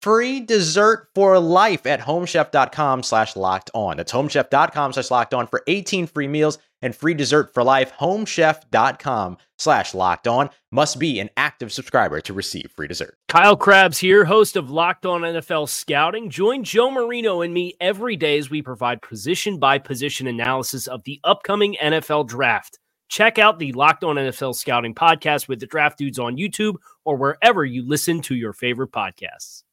free dessert for life at homechef.com slash locked on. That's homechef.com slash locked on for 18 free meals and free dessert for life. Homechef.com slash locked on must be an active subscriber to receive free dessert. Kyle Crabbs here, host of Locked On NFL Scouting. Join Joe Marino and me every day as we provide position by position analysis of the upcoming NFL draft. Check out the Locked On NFL Scouting podcast with the draft dudes on YouTube or wherever you listen to your favorite podcasts.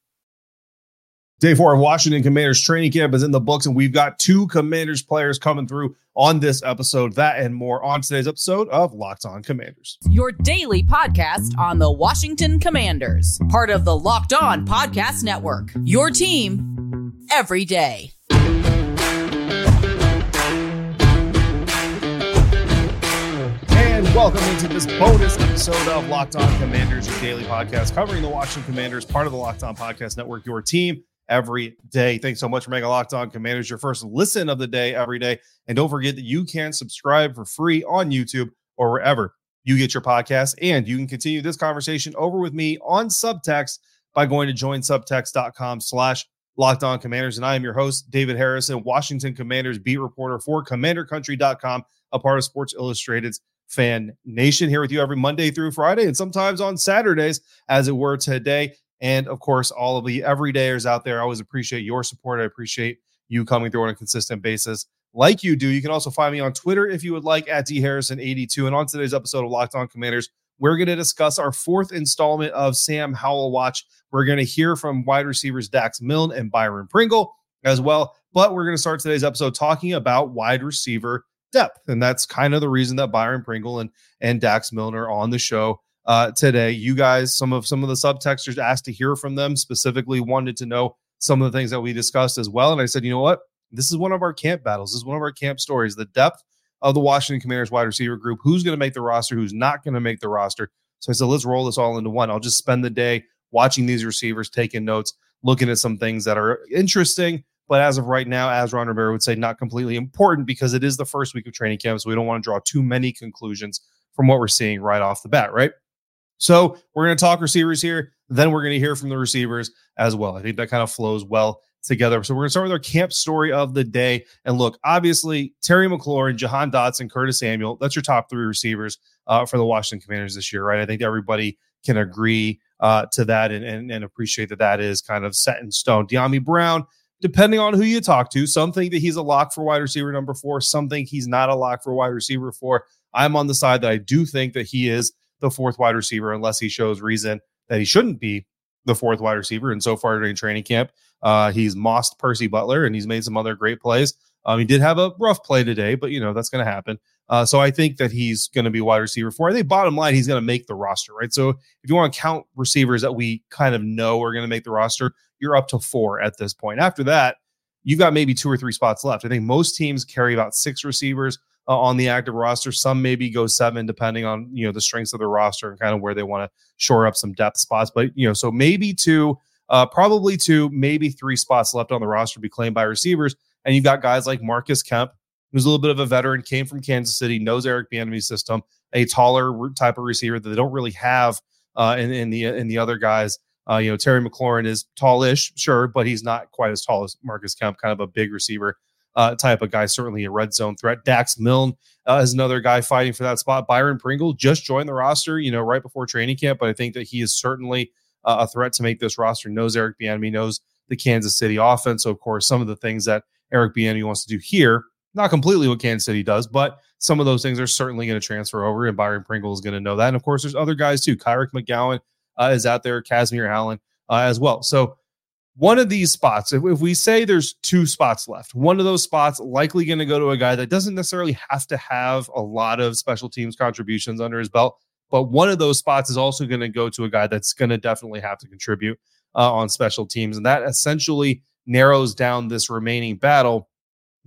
Day four of Washington Commanders training camp is in the books, and we've got two Commanders players coming through on this episode. That and more on today's episode of Locked On Commanders. Your daily podcast on the Washington Commanders, part of the Locked On Podcast Network. Your team every day. And welcome into this bonus episode of Locked On Commanders, your daily podcast covering the Washington Commanders, part of the Locked On Podcast Network, your team every day. Thanks so much for making Locked On Commanders your first listen of the day every day. And don't forget that you can subscribe for free on YouTube or wherever you get your podcast. And you can continue this conversation over with me on subtext by going to joinsubtext.com slash locked on commanders. And I am your host, David Harrison, Washington Commanders beat reporter for commandercountry.com, a part of Sports Illustrated's fan nation here with you every Monday through Friday and sometimes on Saturdays, as it were today. And of course, all of the everydayers out there, I always appreciate your support. I appreciate you coming through on a consistent basis like you do. You can also find me on Twitter if you would like at dharrison82. And on today's episode of Locked On Commanders, we're going to discuss our fourth installment of Sam Howell Watch. We're going to hear from wide receivers Dax Milne and Byron Pringle as well. But we're going to start today's episode talking about wide receiver depth. And that's kind of the reason that Byron Pringle and, and Dax Milne are on the show uh, today. You guys, some of some of the subtexters asked to hear from them, specifically wanted to know some of the things that we discussed as well. And I said, you know what? This is one of our camp battles. This is one of our camp stories. The depth of the Washington Commanders wide receiver group. Who's going to make the roster? Who's not going to make the roster? So I said, let's roll this all into one. I'll just spend the day watching these receivers, taking notes, looking at some things that are interesting. But as of right now, as Ron Rivera would say, not completely important because it is the first week of training camp. So we don't want to draw too many conclusions from what we're seeing right off the bat, right? So we're going to talk receivers here. Then we're going to hear from the receivers as well. I think that kind of flows well together. So we're going to start with our camp story of the day. And look, obviously, Terry McLaurin, Jahan Dotson, Curtis Samuel, that's your top three receivers uh, for the Washington Commanders this year, right? I think everybody can agree uh, to that and, and, and appreciate that that is kind of set in stone. Dyami Brown, depending on who you talk to, some think that he's a lock for wide receiver number four, some think he's not a lock for wide receiver four. I'm on the side that I do think that he is the fourth wide receiver unless he shows reason that he shouldn't be the fourth wide receiver. And so far during training camp, uh, he's mossed Percy Butler and he's made some other great plays. Um, he did have a rough play today, but you know that's going to happen. Uh, so I think that he's going to be wide receiver four. I think bottom line, he's going to make the roster, right? So if you want to count receivers that we kind of know are going to make the roster, you're up to four at this point. After that, you've got maybe two or three spots left. I think most teams carry about six receivers uh, on the active roster. Some maybe go seven, depending on you know the strengths of the roster and kind of where they want to shore up some depth spots. But you know, so maybe two, uh, probably two, maybe three spots left on the roster be claimed by receivers. And you've got guys like Marcus Kemp, who's a little bit of a veteran, came from Kansas City, knows Eric Bieniemy's system, a taller type of receiver that they don't really have uh, in, in the in the other guys. Uh, you know, Terry McLaurin is tallish, sure, but he's not quite as tall as Marcus Kemp, kind of a big receiver uh, type of guy, certainly a red zone threat. Dax Milne uh, is another guy fighting for that spot. Byron Pringle just joined the roster, you know, right before training camp, but I think that he is certainly uh, a threat to make this roster. Knows Eric Bieniemy, knows the Kansas City offense. So, of course, some of the things that Eric Bieniemy wants to do here, not completely what Kansas City does, but some of those things are certainly going to transfer over, and Byron Pringle is going to know that. And of course, there's other guys too. Kyric McGowan uh, is out there, Kazmeir Allen uh, as well. So one of these spots, if, if we say there's two spots left, one of those spots likely going to go to a guy that doesn't necessarily have to have a lot of special teams contributions under his belt, but one of those spots is also going to go to a guy that's going to definitely have to contribute uh, on special teams, and that essentially narrows down this remaining battle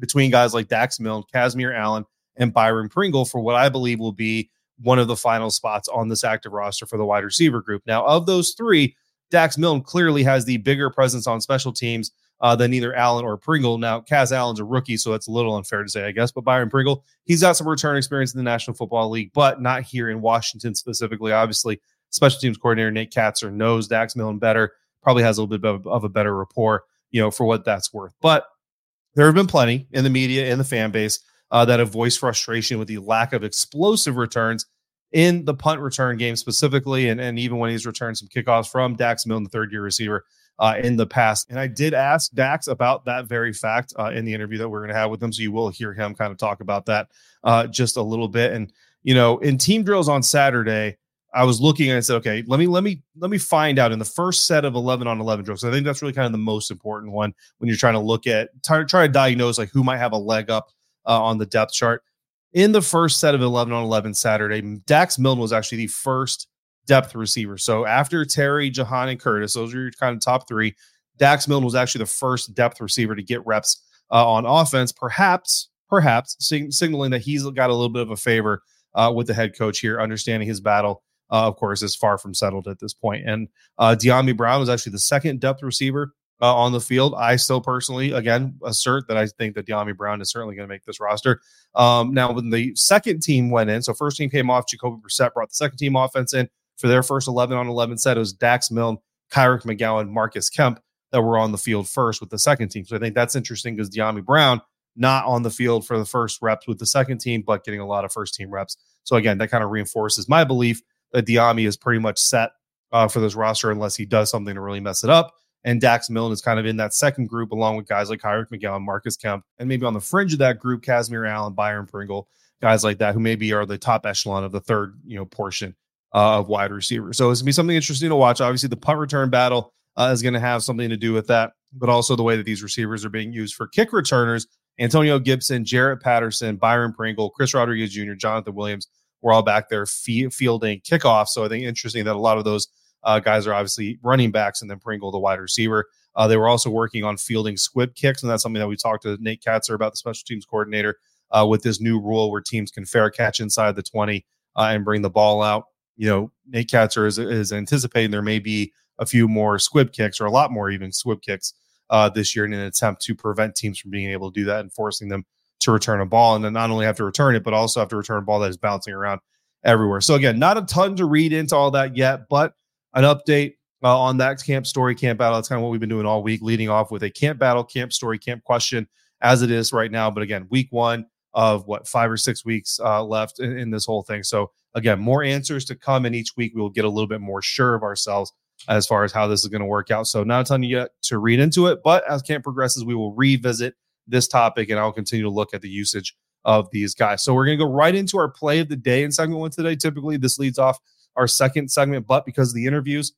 between guys like Dax Milne, Kazmeir Allen, and Byron Pringle for what I believe will be one of the final spots on this active roster for the wide receiver group. Now, of those three, Dax Milne clearly has the bigger presence on special teams uh, than either Allen or Pringle. Now, Kaz Allen's a rookie, so that's a little unfair to say, I guess. But Byron Pringle, he's got some return experience in the National Football League, but not here in Washington specifically. Obviously, special teams coordinator Nate Kaczor knows Dax Milne better, probably has a little bit of, of a better rapport, you know, for what that's worth. But there have been plenty in the media and the fan base uh, that have voiced frustration with the lack of explosive returns in the punt return game specifically, and, and even when he's returned some kickoffs from Dax Milne, the third year receiver, uh, in the past. And I did ask Dax about that very fact uh, in the interview that we're going to have with him. So you will hear him kind of talk about that uh, just a little bit. And, you know, in team drills on Saturday, I was looking and I said, okay, let me let me let me find out in the first set of 11 on 11 drills. I think that's really kind of the most important one when you're trying to look at try, try to diagnose like who might have a leg up uh, on the depth chart in the first set of 11 on 11 Saturday, Dax Milne was actually the first depth receiver. So after Terry, Jahan, and Curtis, those are your kind of top three. Dax Milne was actually the first depth receiver to get reps uh, on offense, perhaps, perhaps sig- signaling that he's got a little bit of a favor uh, with the head coach here, understanding his battle, uh, of course, is far from settled at this point. And uh, Dyami Brown was actually the second depth receiver uh, on the field. I still personally, again, assert that I think that Dyami Brown is certainly going to make this roster. Um, now, when the second team went in, so first team came off, Jacoby Brissett brought the second team offense in for their first 11 on 11 set. It was Dax Milne, Kyric McGowan, Marcus Kemp that were on the field first with the second team. So I think that's interesting because Dyami Brown not on the field for the first reps with the second team, but getting a lot of first team reps. So again, that kind of reinforces my belief that Dyami is pretty much set uh, for this roster unless he does something to really mess it up. And Dax Milne is kind of in that second group, along with guys like Kyric McGowan, Marcus Kemp, and maybe on the fringe of that group, Kazmeir Allen, Byron Pringle, guys like that, who maybe are the top echelon of the third, you know, portion uh, of wide receivers. So it's gonna be something interesting to watch. Obviously, the punt return battle uh, is going to have something to do with that, but also the way that these receivers are being used for kick returners. Antonio Gibson, Jarrett Patterson, Byron Pringle, Chris Rodriguez Jr., Jonathan Williams were all back there fielding kickoffs. So I think interesting that a lot of those uh, guys are obviously running backs, and then Pringle, the wide receiver. Uh, they were also working on fielding squib kicks, and that's something that we talked to Nate Kaczor about, the special teams coordinator, uh, with this new rule where teams can fair catch inside the 20 uh, and bring the ball out. You know, Nate Kaczor is, is anticipating there may be a few more squib kicks or a lot more even squib kicks uh, this year in an attempt to prevent teams from being able to do that and forcing them to return a ball and then not only have to return it, but also have to return a ball that is bouncing around everywhere. So again, not a ton to read into all that yet, but an update uh, on that camp story, camp battle. That's kind of what we've been doing all week, leading off with a camp battle, camp story, camp question as it is right now. But again, week one of what five or six weeks uh, left in, in, this whole thing. So again, more answers to come, and each week we will get a little bit more sure of ourselves as far as how this is going to work out. So not a ton yet to read into it, but as camp progresses, we will revisit this topic, and I'll continue to look at the usage of these guys. So we're going to go right into our play of the day in segment one today. Typically, this leads off our second segment, but because of the interviews,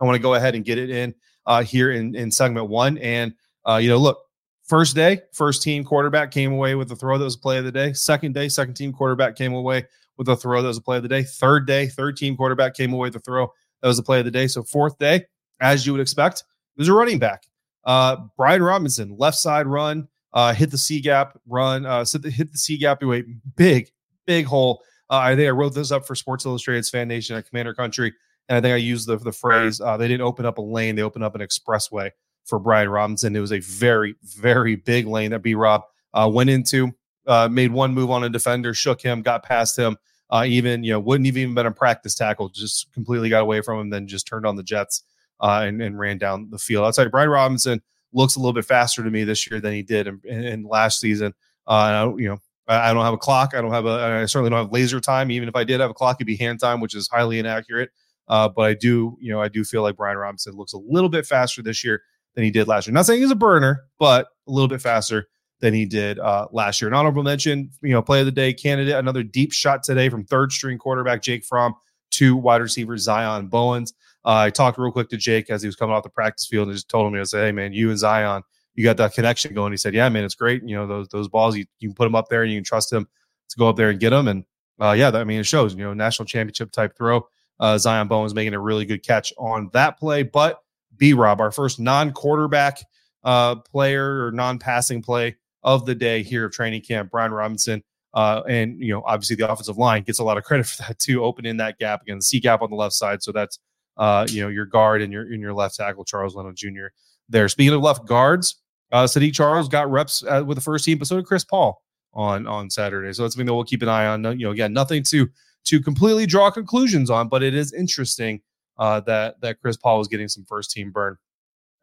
I want to go ahead and get it in uh, here in, in segment one. And, uh, you know, look, first day, first team quarterback came away with a throw that was a play of the day. Second day, second team quarterback came away with a throw that was a play of the day. Third day, third team quarterback came away with a throw that was a play of the day. So fourth day, as you would expect, it was a running back. Uh, Brian Robinson, left side run, uh, hit the C gap run, uh, hit the C gap away, big, big hole uh, I think I wrote this up for Sports Illustrated's Fan Nation at Commander Country, and I think I used the the phrase uh, they didn't open up a lane, they opened up an expressway for Brian Robinson. It was a very, very big lane that B Rob uh, went into, uh, made one move on a defender, shook him, got past him. Uh, even you know wouldn't have even been a practice tackle, just completely got away from him, then just turned on the Jets uh, and, and ran down the field. Outside Brian Robinson looks a little bit faster to me this year than he did in, in last season. Uh, you know, I, don't have a clock. I don't have a. I certainly don't have laser time. Even if I did have a clock, it'd be hand time, which is highly inaccurate. Uh, but I do, you know, I do feel like Brian Robinson looks a little bit faster this year than he did last year. Not saying he's a burner, but a little bit faster than he did uh, last year. An honorable mention, you know, play of the day candidate, another deep shot today from third string quarterback Jake Fromm to wide receiver Zion Bowens. Uh, I talked real quick to Jake as he was coming off the practice field and just told him, I said, hey, man, you and Zion, you got that connection going. He said, yeah, man, it's great. You know, those those balls, you, you can put them up there and you can trust him to go up there and get them. And uh, yeah, that, I mean, it shows, you know, national championship type throw. Uh, Zion Bowens making a really good catch on that play. But B Rob, our first non quarterback uh, player or non passing play of the day here of training camp, Brian Robinson. Uh, and, you know, obviously the offensive line gets a lot of credit for that too, opening that gap again, the C gap on the left side. So that's, uh, you know, your guard and your, in your left tackle, Charles Leno Jr. there. Speaking of left guards, uh, Saahdiq Charles got reps uh, with the first team, but so did Chris Paul on on Saturday. So that's something that we'll keep an eye on. You know, again, nothing to to completely draw conclusions on, but it is interesting uh, that that Chris Paul was getting some first team burn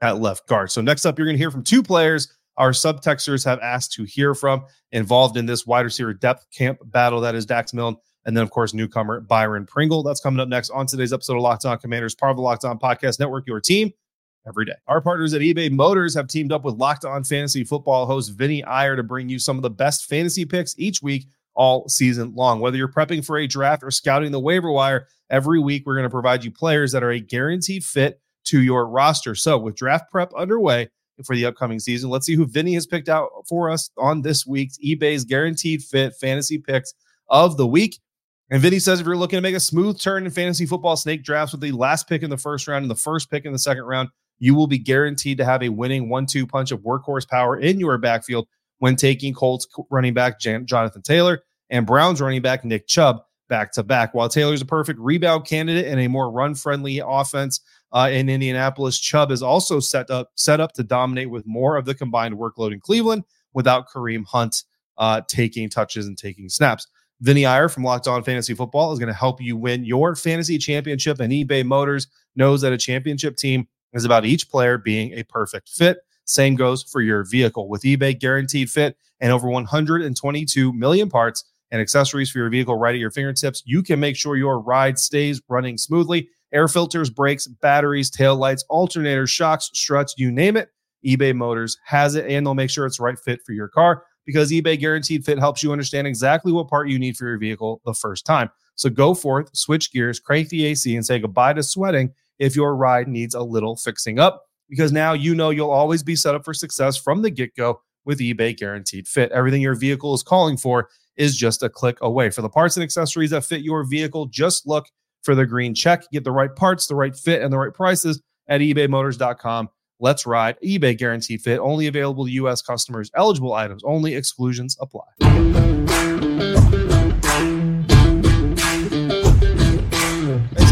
at left guard. So next up, you're going to hear from two players our subtexters have asked to hear from involved in this wide receiver depth camp battle that is Dax Milne. And then, of course, newcomer Byron Pringle. That's coming up next on today's episode of Locked On Commanders, part of the Locked On Podcast Network, your team every day. Our partners at eBay Motors have teamed up with Locked On Fantasy Football host Vinny Iyer to bring you some of the best fantasy picks each week all season long. Whether you're prepping for a draft or scouting the waiver wire, every week we're going to provide you players that are a guaranteed fit to your roster. So, with draft prep underway for the upcoming season, let's see who Vinny has picked out for us on this week's eBay's guaranteed fit fantasy picks of the week. And Vinny says if you're looking to make a smooth turn in fantasy football snake drafts with the last pick in the first round and the first pick in the second round, you will be guaranteed to have a winning one two punch of workhorse power in your backfield when taking Colts running back Jan- Jonathan Taylor and Browns running back Nick Chubb back to back. While Taylor's a perfect rebound candidate and a more run friendly offense uh, in Indianapolis, Chubb is also set up set up to dominate with more of the combined workload in Cleveland without Kareem Hunt uh, taking touches and taking snaps. Vinny Iyer from Locked On Fantasy Football is going to help you win your fantasy championship, and eBay Motors knows that a championship team is about each player being a perfect fit. Same goes for your vehicle. With eBay Guaranteed Fit and over 122 million parts and accessories for your vehicle right at your fingertips, you can make sure your ride stays running smoothly. Air filters, brakes, batteries, tail lights, alternators, shocks, struts, you name it. eBay Motors has it, and they'll make sure it's right fit for your car because eBay Guaranteed Fit helps you understand exactly what part you need for your vehicle the first time. So go forth, switch gears, crank the AC, and say goodbye to sweating if your ride needs a little fixing up because now you know you'll always be set up for success from the get go with eBay Guaranteed Fit. Everything your vehicle is calling for is just a click away. For the parts and accessories that fit your vehicle, just look for the green check. Get the right parts, the right fit, and the right prices at ebaymotors.com. Let's ride. eBay Guaranteed Fit only available to U.S. customers. Eligible items only. Exclusions apply.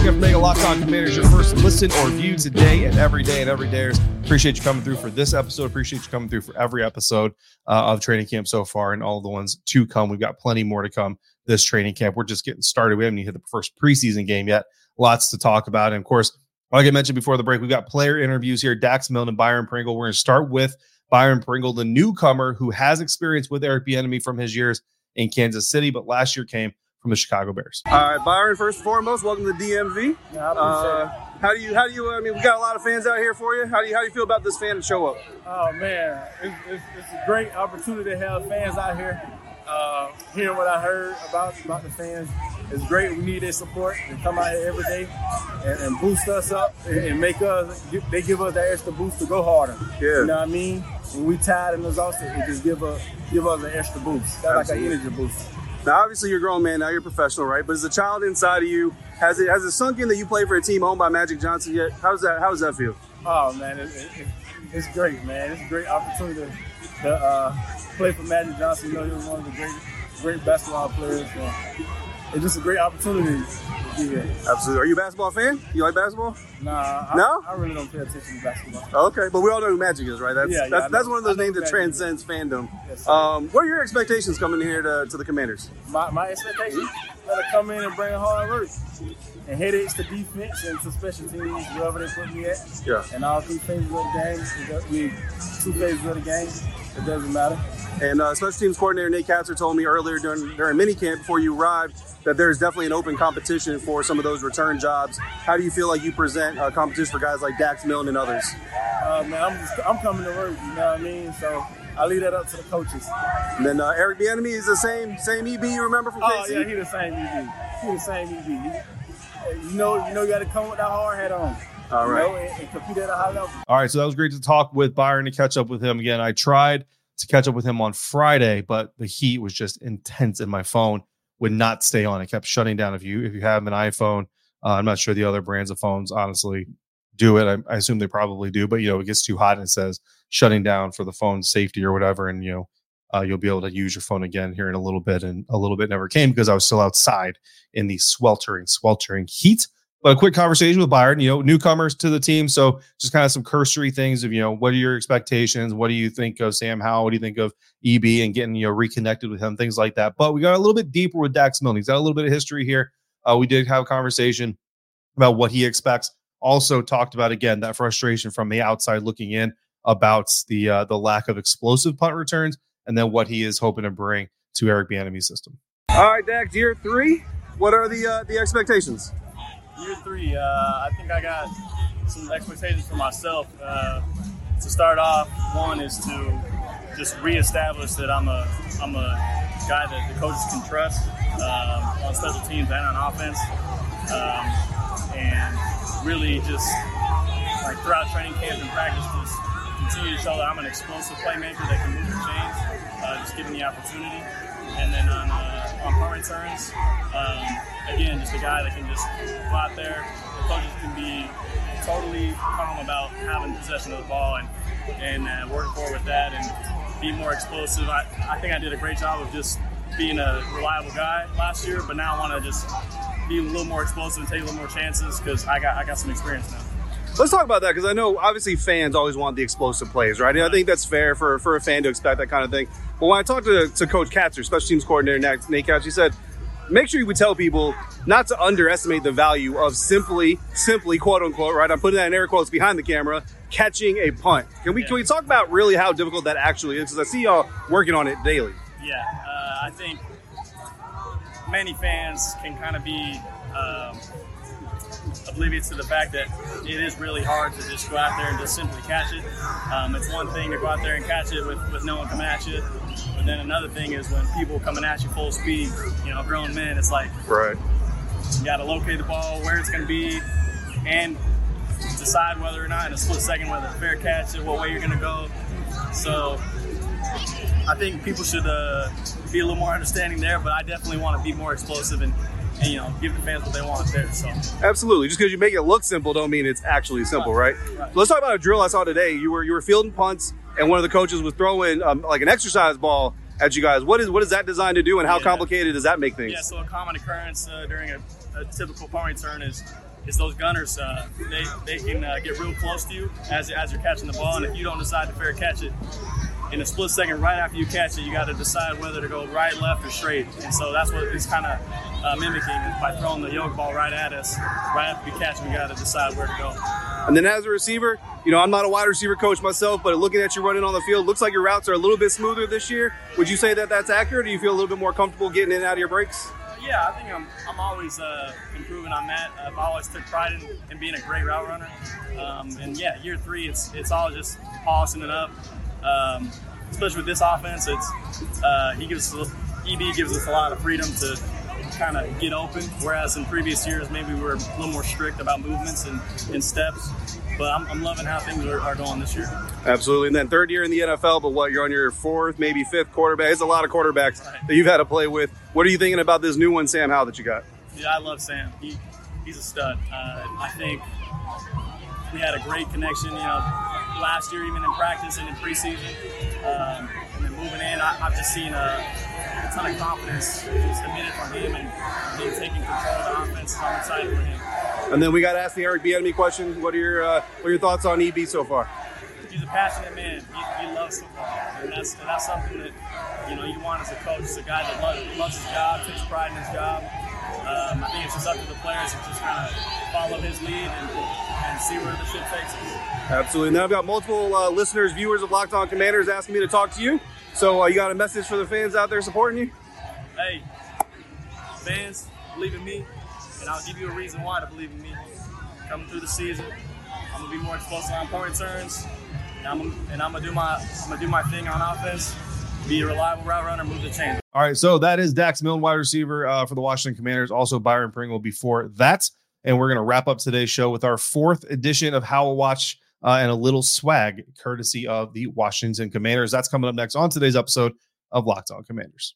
For making Locked On Commanders your first listen or view today and every day and every day. Appreciate you coming through for this episode. Appreciate you coming through for every episode uh, of training camp so far and all the ones to come. We've got plenty more to come this training camp. We're just getting started. We haven't even hit the first preseason game yet. Lots to talk about. And of course, like I mentioned before the break, we've got player interviews here. Dax Milne and Byron Pringle. We're going to start with Byron Pringle, the newcomer who has experience with Eric Bieniemy from his years in Kansas City, but last year came from the Chicago Bears. All right, Byron. First and foremost, welcome to DMV. Yeah, uh, how do you? How do you? I mean, we got a lot of fans out here for you. How do you? How do you feel about this fan to show up? Oh man, it's, it's, it's a great opportunity to have fans out here. Uh, hearing what I heard about about the fans, it's great. We need their support. and come out here every day and, and boost us up and, and, make us. They give us that extra boost to go harder. Yeah. You know what I mean? When we tired and exhausted, it just give us give us an extra boost. That's like an energy boost. Now, obviously, you're a grown man. Now you're professional, right? But as a child inside of you, has it has it sunk in that you play for a team owned by Magic Johnson yet? How does that How does that feel? Oh man, it, it, it's great, man. It's a great opportunity to uh, play for Magic Johnson. You know, he was one of the great great basketball players. So it's just a great opportunity to be here. Absolutely. Are you a basketball fan? You like basketball? Nah, No? I really don't pay attention to basketball. Okay, but we all know who Magic is, right? That's Yeah, yeah, that's, that's one of those names that Magic is. transcends fandom. Yes. Um, what are your expectations coming here to, to the Commanders? My, my expectation, let her come in and bring hard work. And headaches to defense and to special teams, wherever they put me at. Yeah. And all three phases of the game, we we two phases of the game, it doesn't matter. And uh, special teams coordinator Nate Kaczor told me earlier during during minicamp before you arrived that there's definitely an open competition for some of those return jobs. How do you feel like you present uh, competition for guys like Dax Milne and others? Uh, man, I'm, just, I'm coming to work, you know what I mean? So I leave that up to the coaches. And then uh, Eric Bieniemy is the same same EB you remember from Oh, KC? yeah, he the same EB. He the same ED. He- you know, you know, you got to come with that hard hat on. All right. You know, and, and compete at a high level. All right, so that was great to talk with Byron to catch up with him again. I tried to catch up with him on Friday, but the heat was just intense, and my phone would not stay on. It kept shutting down. If you if you have an iPhone, uh, I'm not sure the other brands of phones honestly do it. I, I assume they probably do, but you know it gets too hot and it says shutting down for the phone safety or whatever, and you know uh, you'll be able to use your phone again here in a little bit. And a little bit never came because I was still outside in the sweltering, sweltering heat. But a quick conversation with Byron, you know, newcomers to the team. So just kind of some cursory things of, you know, what are your expectations? What do you think of Sam Howell? What do you think of EB and getting, you know, reconnected with him, things like that. But we got a little bit deeper with Dax Milne. He's got a little bit of history here. Uh, we did have a conversation about what he expects. Also talked about, again, that frustration from the outside looking in about the uh, the lack of explosive punt returns and then what he is hoping to bring to Eric Bieniemy's system. All right, Dax, year three. What are the uh, the expectations? Year three, uh, I think I got some expectations for myself. Uh, to start off, one is to just reestablish that I'm a I'm a guy that the coaches can trust um, on special teams and on offense, um, and really just like throughout training camp and practice, just continue to show that I'm an explosive playmaker that can move the chains, uh, just given the opportunity. And then on uh, on punt returns, um, again, just a guy that can just go out there. The coaches can be totally calm about having possession of the ball and and uh, working forward with that and be more explosive. I, I think I did a great job of just being a reliable guy last year, but now I want to just be a little more explosive and take a little more chances because I got I got some experience now. Let's talk about that because I know obviously fans always want the explosive plays, right? And I think that's fair for, for a fan to expect that kind of thing. But when I talked to, to Coach Kaczor, special teams coordinator Nate Nate Katz, he said, make sure you would tell people not to underestimate the value of simply, simply, quote unquote, right? I'm putting that in air quotes behind the camera, catching a punt. Can we, can we talk about really how difficult that actually is? Because I see y'all working on it daily. Yeah, uh, I think many fans can kind of be um, oblivious to the fact that it is really hard to just go out there and just simply catch it. Um, it's one thing to go out there and catch it with, with no one coming at you, but then another thing is when people coming at you full speed, you know, grown men, it's like Right. you got to locate the ball, where it's going to be, and decide whether or not in a split second whether a fair catch it, what way you're going to go. So I think people should uh, be a little more understanding there, but I definitely want to be more explosive and, and you know give the fans what they want there. So Absolutely. Just because you make it look simple, don't mean it's actually simple, right? Right. So let's talk about a drill I saw today. You were you were fielding punts, and one of the coaches was throwing um, like an exercise ball at you guys. What is what is that designed to do, and how Yeah. complicated does that make things? yeah, so a common occurrence uh, during a, a typical punt return is is those gunners. Uh, they they can uh, get real close to you as as you're catching the ball, and if you don't decide to fair catch it. In a split second, right after you catch it, you got to decide whether to go right, left, or straight. And so that's what it's kind of uh, mimicking by throwing the yoke ball right at us. Right after we catch we got to decide where to go. And then as a receiver, you know, I'm not a wide receiver coach myself, but looking at you running on the field, looks like your routes are a little bit smoother this year. Would you say that that's accurate? Do you feel a little bit more comfortable getting in and out of your breaks? Yeah, I think I'm, I'm always uh, improving on that. I've always took pride in, in being a great route runner. Um, and yeah, year three, it's it's all just polishing it up. Um, especially with this offense, it's uh, he gives us, EB gives us a lot of freedom to kind of get open. Whereas in previous years, maybe we were a little more strict about movements and, and steps. But I'm, I'm loving how things are, are going this year. Absolutely. And then third year in the NFL, but what, you're on your fourth, maybe fifth quarterback. It's a lot of quarterbacks that you've had to play with. What are you thinking about this new one, Sam Howell, that you got? Yeah, I love Sam. He, he's a stud. Uh, I think we had a great connection, you know, last year, even in practice and in preseason. Um, and then moving in, I, I've just seen a, a ton of confidence just emitted from him and him taking control of the offense. So I'm excited for him. And then we got to ask the Eric Bieniemy question. What are your uh, what are your thoughts on EB so far? He's a passionate man. He, he loves football, and that's and that's something that you know you want as a coach. He's a guy that loves, loves his job, takes pride in his job. Um, I think it's just up to the players to just kind of follow his lead and, and see where the ship takes us. Absolutely. Now I've got multiple uh, listeners, viewers of Locked On Commanders asking me to talk to you. So uh, you got a message for the fans out there supporting you? Hey, fans, believe in me, and I'll give you a reason why to believe in me. Coming through the season, I'm gonna be more explosive on point returns, and I'm, and I'm gonna do my I'm gonna do my thing on offense. Be a reliable route runner, move the chains. All right, so that is Dax Milne, wide receiver uh, for the Washington Commanders. Also, Byron Pringle before that. And we're going to wrap up today's show with our fourth edition of Howell Watch uh, and a little swag, courtesy of the Washington Commanders. That's coming up next on today's episode of Locked On Commanders.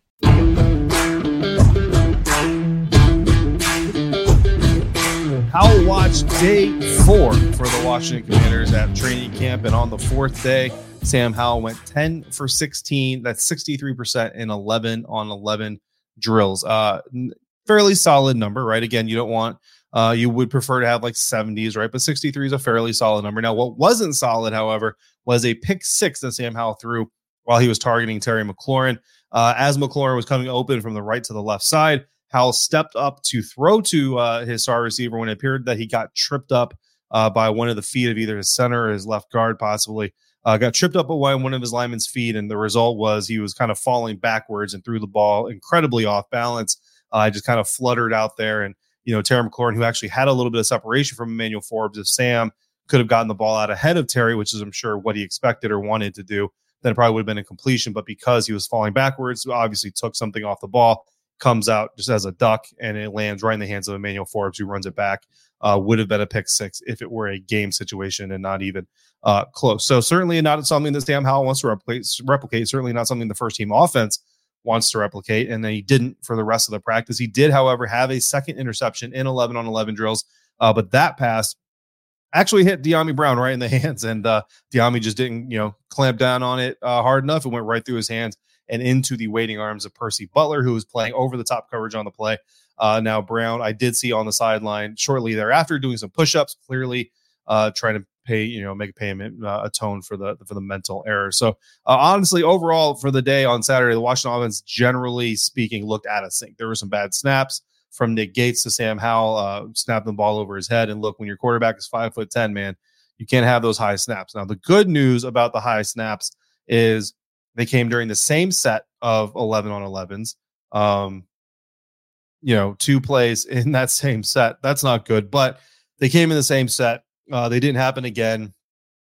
Howell watch day four for the Washington Commanders at training camp. And on the fourth day, Sam Howell went 10 for 16. That's 63% in 11 on 11 drills. Uh, fairly solid number, right? Again, you don't want, uh, you would prefer to have like 70s, right? But 63 is a fairly solid number. Now, what wasn't solid, however, was a pick six that Sam Howell threw while he was targeting Terry McLaurin. Uh, as McLaurin was coming open from the right to the left side, Howell stepped up to throw to uh, his star receiver when it appeared that he got tripped up uh, by one of the feet of either his center or his left guard, possibly. Uh, got tripped up by one of his linemen's feet, and the result was he was kind of falling backwards and threw the ball incredibly off balance. I uh, just kind of fluttered out there, and you know Terry McLaurin, who actually had a little bit of separation from Emmanuel Forbes, if Sam could have gotten the ball out ahead of Terry, which is I'm sure what he expected or wanted to do, then it probably would have been a completion. But because he was falling backwards, obviously took something off the ball, comes out just as a duck, and it lands right in the hands of Emmanuel Forbes, who runs it back. Uh, would have been a pick six if it were a game situation and not even uh, close. So certainly not something that Sam Howell wants to replicate. Replicate certainly not something the first team offense wants to replicate, and then he didn't for the rest of the practice. He did, however, have a second interception in 11 on 11 drills, uh, but that pass actually hit Dyami Brown right in the hands, and uh, Dyami just didn't, you know, clamp down on it uh, hard enough. It went right through his hands and into the waiting arms of Percy Butler, who was playing over the top coverage on the play. Uh, now Brown, I did see on the sideline shortly thereafter doing some push-ups, clearly uh, trying to pay, you know, make a payment, uh, atone for the for the mental error. So uh, honestly, overall for the day on Saturday, the Washington offense, generally speaking, looked out of sync. There were some bad snaps from Nick Gates to Sam Howell, uh, snapping the ball over his head. And look, when your quarterback is five foot ten, man, you can't have those high snaps. Now, the good news about the high snaps is they came during the same set of 11 on 11s. Um, you know, two plays in that same set. That's not good, but they came in the same set. Uh, they didn't happen again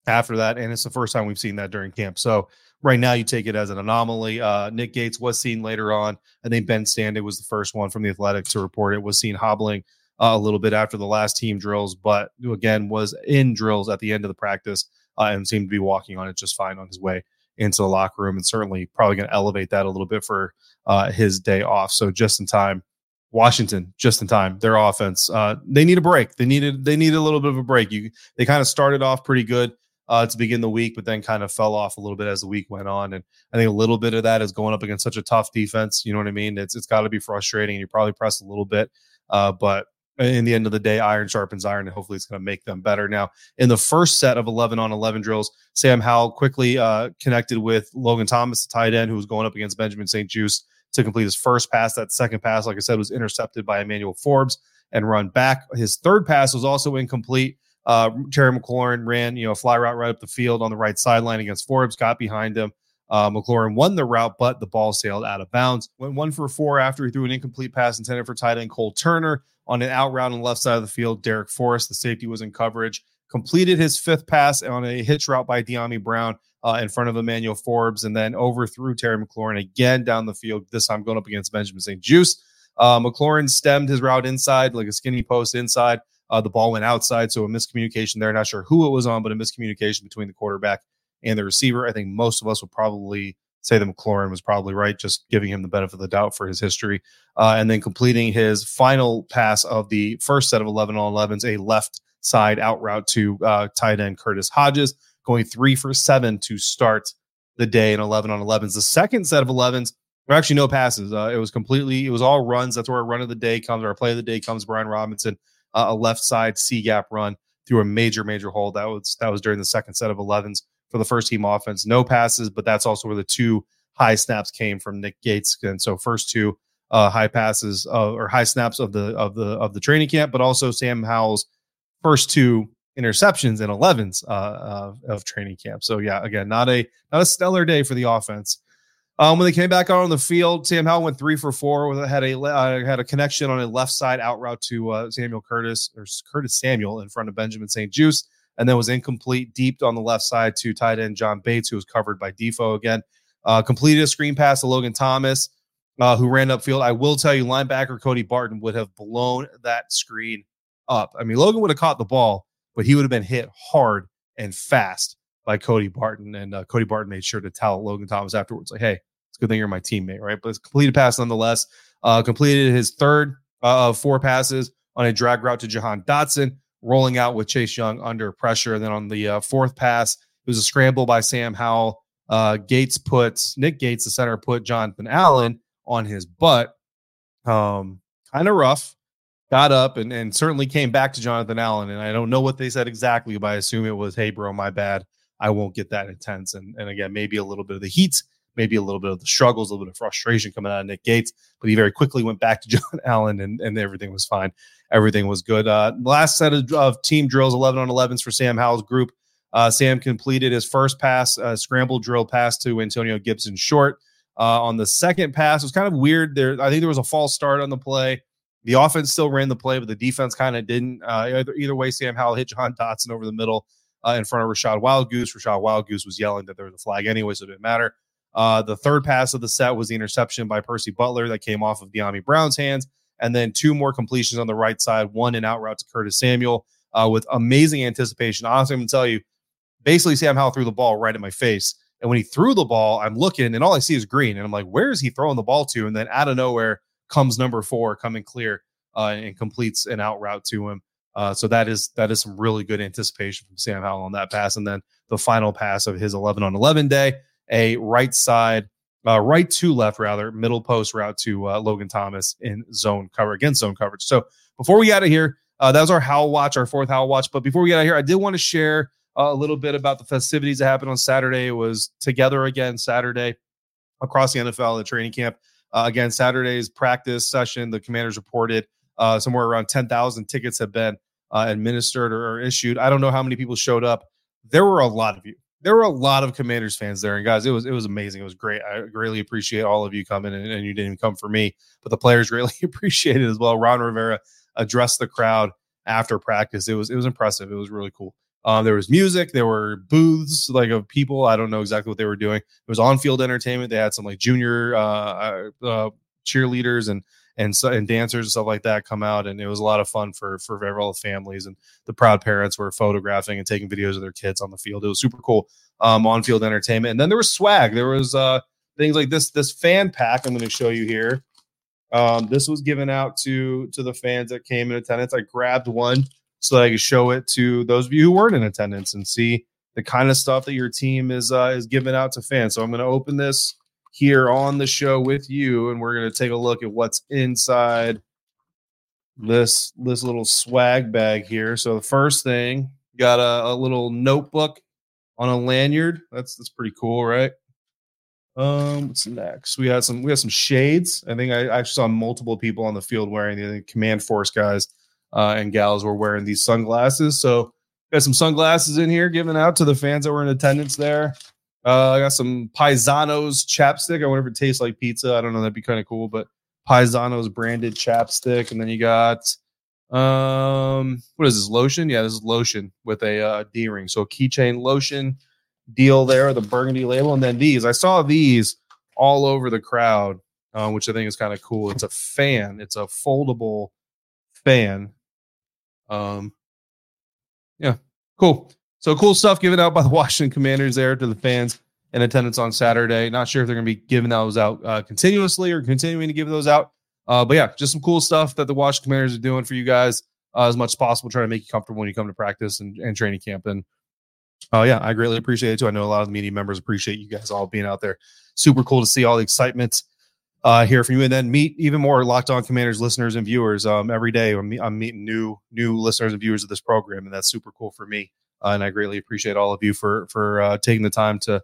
after that, and it's the first time we've seen that during camp. So right now, you take it as an anomaly. Uh, Nick Gates was seen later on. I think Ben Standig was the first one from the Athletic to report it. Was seen hobbling uh, a little bit after the last team drills, but again was in drills at the end of the practice uh, and seemed to be walking on it just fine on his way into the locker room, and certainly probably going to elevate that a little bit for uh, his day off. So just in time Washington just in time. Their offense, uh, they need a break. They needed they need a little bit of a break. You they kind of started off pretty good uh, to begin the week, but then kind of fell off a little bit as the week went on. And I think a little bit of that is going up against such a tough defense. You know what I mean? It's it's got to be frustrating, you probably press a little bit, uh, but. In the end of the day, iron sharpens iron, and hopefully it's going to make them better. Now, in the first set of 11 on 11 drills, Sam Howell quickly uh, connected with Logan Thomas, the tight end, who was going up against Benjamin St-Juste to complete his first pass. That second pass, like I said, was intercepted by Emmanuel Forbes and run back. His third pass was also incomplete. Uh, Terry McLaurin ran, you know, a fly route right up the field on the right sideline against Forbes, got behind him. Uh, McLaurin won the route, but the ball sailed out of bounds. Went one for four after he threw an incomplete pass intended for tight end Cole Turner on an out route on the left side of the field. Darrick Forrest, the safety, was in coverage. Completed his fifth pass on a hitch route by Dyami Brown uh, in front of Emmanuel Forbes, and then overthrew Terry McLaurin again down the field. This time going up against Benjamin St-Juste. Uh, McLaurin stemmed his route inside, like a skinny post inside. Uh, the ball went outside, so a miscommunication there. Not sure who it was on, but a miscommunication between the quarterback and the receiver. I think most of us would probably say that McLaurin was probably right, just giving him the benefit of the doubt for his history. Uh, and then completing his final pass of the first set of 11 on 11s, a left side out route to uh, tight end Curtis Hodges, going three for seven to start the day in 11 on 11s. The second set of 11s, there actually no passes. Uh, it was completely, it was all runs. That's where our run of the day comes, our play of the day comes. Brian Robinson, uh, a left side C gap run through a major, major hole. That was that was during the second set of 11s for the first team offense. No passes, but that's also where the two high snaps came from Nick Gates. And so first two uh, high passes uh, or high snaps of the of the of the training camp, but also Sam Howell's first two interceptions and 11s uh, uh, of training camp. So yeah, again, not a not a stellar day for the offense. Um, when they came back out on the field, Sam Howell went three for four. With had a uh, had a connection on a left side out route to uh, Samuel Curtis or Curtis Samuel in front of Benjamin St-Juste, and then was incomplete deep on the left side to tight end John Bates, who was covered by Defoe again. Uh, completed a screen pass to Logan Thomas, uh, who ran upfield. I will tell you, linebacker Cody Barton would have blown that screen up. I mean, Logan would have caught the ball, but he would have been hit hard and fast by Cody Barton. And uh, Cody Barton made sure to tell Logan Thomas afterwards, like, hey, it's a good thing you're my teammate, right? But it's completed pass nonetheless. Uh, completed his third uh, of four passes on a drag route to Jahan Dotson, rolling out with Chase Young under pressure. And then on the uh, fourth pass, it was a scramble by Sam Howell. Uh, Gates put Nick Gates, the center, put Jonathan Allen on his butt. Um, kind of rough got up and, and certainly came back to Jonathan Allen. And I don't know what they said exactly, but I assume it was, hey, bro, my bad. I won't get that intense. And, and again, maybe a little bit of the heat, maybe a little bit of the struggles, a little bit of frustration coming out of Nick Gates. But he very quickly went back to John Allen and, and everything was fine. Everything was good. Uh, last set of, of team drills, 11 on 11s for Sam Howell's group. Uh, Sam completed his first pass, uh, scramble drill pass to Antonio Gibson short. Uh, on the second pass, it was kind of weird. There, I think there was a false start on the play. The offense still ran the play, but the defense kind of didn't. Uh, either, either, way, Sam Howell hit Jahan Dotson over the middle uh, in front of Rachad Wildgoose. Rashad Wild Goose was yelling that there was a flag anyway, so it didn't matter. Uh, the third pass of the set was the interception by Percy Butler that came off of Dyami Brown's hands. And then two more completions on the right side, one in out route to Curtis Samuel uh, with amazing anticipation. Honestly, I'm going to tell you, basically, Sam Howell threw the ball right at my face. And when he threw the ball, I'm looking and all I see is green. And I'm like, where is he throwing the ball to? And then out of nowhere, comes number four coming clear uh, and completes an out route to him. Uh, so that is that is some really good anticipation from Sam Howell on that pass. And then the final pass of his 11 on 11 day, a right side, uh, right to left rather, middle post route to uh, Logan Thomas in zone cover against zone coverage. So before we get out of here, uh, that was our Howell watch, our fourth Howell watch. But before we get out of here, I did want to share a little bit about the festivities that happened on Saturday. It was together again Saturday across the NFL, the training camp. Uh, again, Saturday's practice session, the commanders reported uh, somewhere around 10,000 tickets have been uh, administered or, issued. I don't know how many people showed up. There were a lot of you. There were a lot of Commanders fans there, and guys, it was it was amazing. It was great. I greatly appreciate all of you coming, and, and you didn't even come for me, but the players greatly appreciated as well. Ron Rivera addressed the crowd after practice. It was it was impressive. It was really cool. Um, there was music. There were booths like of people. I don't know exactly what they were doing. It was on field entertainment. They had some like junior uh, uh, uh, cheerleaders and and so and dancers and stuff like that come out, and it was a lot of fun for for all the families and the proud parents were photographing and taking videos of their kids on the field. It was super cool um, on field entertainment, and then there was swag. There was uh, things like this this fan pack. I'm going to show you here. Um, this was given out to to the fans that came in attendance. I grabbed one so that I could show it to those of you who weren't in attendance and see the kind of stuff that your team is uh, is giving out to fans. So I'm going to open this here on the show with you, and we're going to take a look at what's inside this this little swag bag here. So the first thing, got a, a little notebook on a lanyard. That's that's pretty cool, right? Um, what's next? We had some we had some shades. I think I actually saw multiple people on the field wearing the command force guys uh, and gals were wearing these sunglasses. So got some sunglasses in here given out to the fans that were in attendance there. Uh, I got some Paisanos chapstick. I wonder if it tastes like pizza. I don't know. That'd be kind of cool. But Paisanos branded chapstick, and then you got um, what is this lotion? Yeah, this is lotion with a uh, D ring. So keychain lotion deal there, the burgundy label, and then these. I saw these all over the crowd, uh, which I think is kind of cool. It's a fan. It's a foldable fan. Um, yeah, cool. So cool stuff given out by the Washington Commanders there to the fans in attendance on Saturday. Not sure if they're going to be giving those out uh, continuously or continuing to give those out. Uh, but yeah, just some cool stuff that the Washington Commanders are doing for you guys uh, as much as possible, trying to make you comfortable when you come to practice and, and training camp. And oh yeah, I greatly appreciate it too. I know a lot of the media members appreciate you guys all being out there. Super cool to see all the excitement uh, hear from you, and then meet even more Locked On Commanders listeners and viewers. Um, every day, I'm, I'm meeting new new listeners and viewers of this program, and that's super cool for me. Uh, and I greatly appreciate all of you for for uh, taking the time to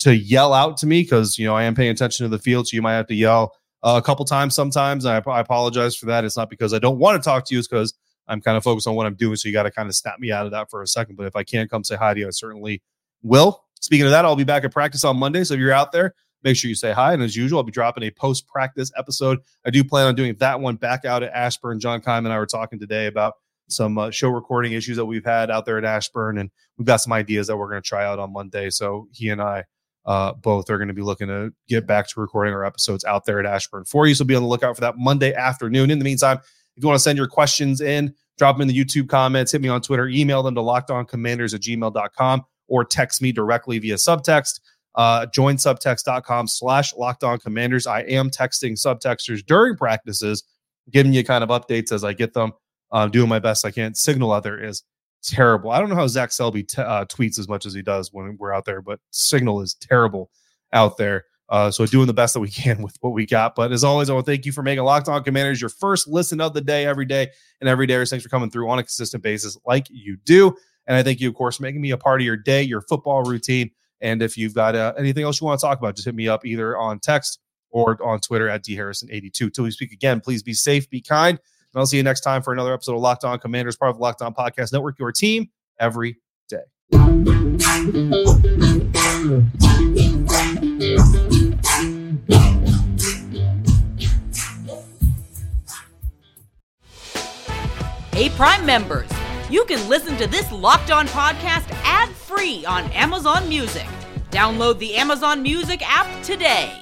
to yell out to me because you know I am paying attention to the field, so you might have to yell uh, a couple times sometimes. I, I, apologize for that. It's not because I don't want to talk to you; it's because I'm kind of focused on what I'm doing. So you got to kind of snap me out of that for a second. But if I can't come say hi to you, I certainly will. Speaking of that, I'll be back at practice on Monday. So if you're out there, make sure you say hi. And as usual, I'll be dropping a post practice episode. I do plan on doing that one back out at Ashburn. John Keim and I were talking today about some uh, show recording issues that we've had out there at Ashburn, and we've got some ideas that we're going to try out on Monday. So he and I uh, both are going to be looking to get back to recording our episodes out there at Ashburn for you. So be on the lookout for that Monday afternoon. In the meantime, if you want to send your questions in, drop them in the YouTube comments, hit me on Twitter, email them to lockedoncommanders at gmail.com, or text me directly via subtext. Uh, join subtext.com slash lockedoncommanders. I am texting subtexters during practices, giving you kind of updates as I get them. Uh, doing my best I can. Signal out there is terrible. I don't know how Zach Selby t- uh, tweets as much as he does when we're out there, but Signal is terrible out there. Uh, so doing the best that we can with what we got. But as always, I want to thank you for making Locked On Commanders your first listen of the day every day and every day. Thanks for coming through on a consistent basis like you do. And I thank you, of course, making me a part of your day, your football routine. And if you've got uh, anything else you want to talk about, just hit me up either on text or on Twitter at dharrison82. Till we speak again, please be safe, be kind, and I'll see you next time for another episode of Locked On Commanders, part of the Locked On Podcast Network, your team every day. Hey, Prime members, you can listen to this Locked On podcast ad free on Amazon Music. Download the Amazon Music app today.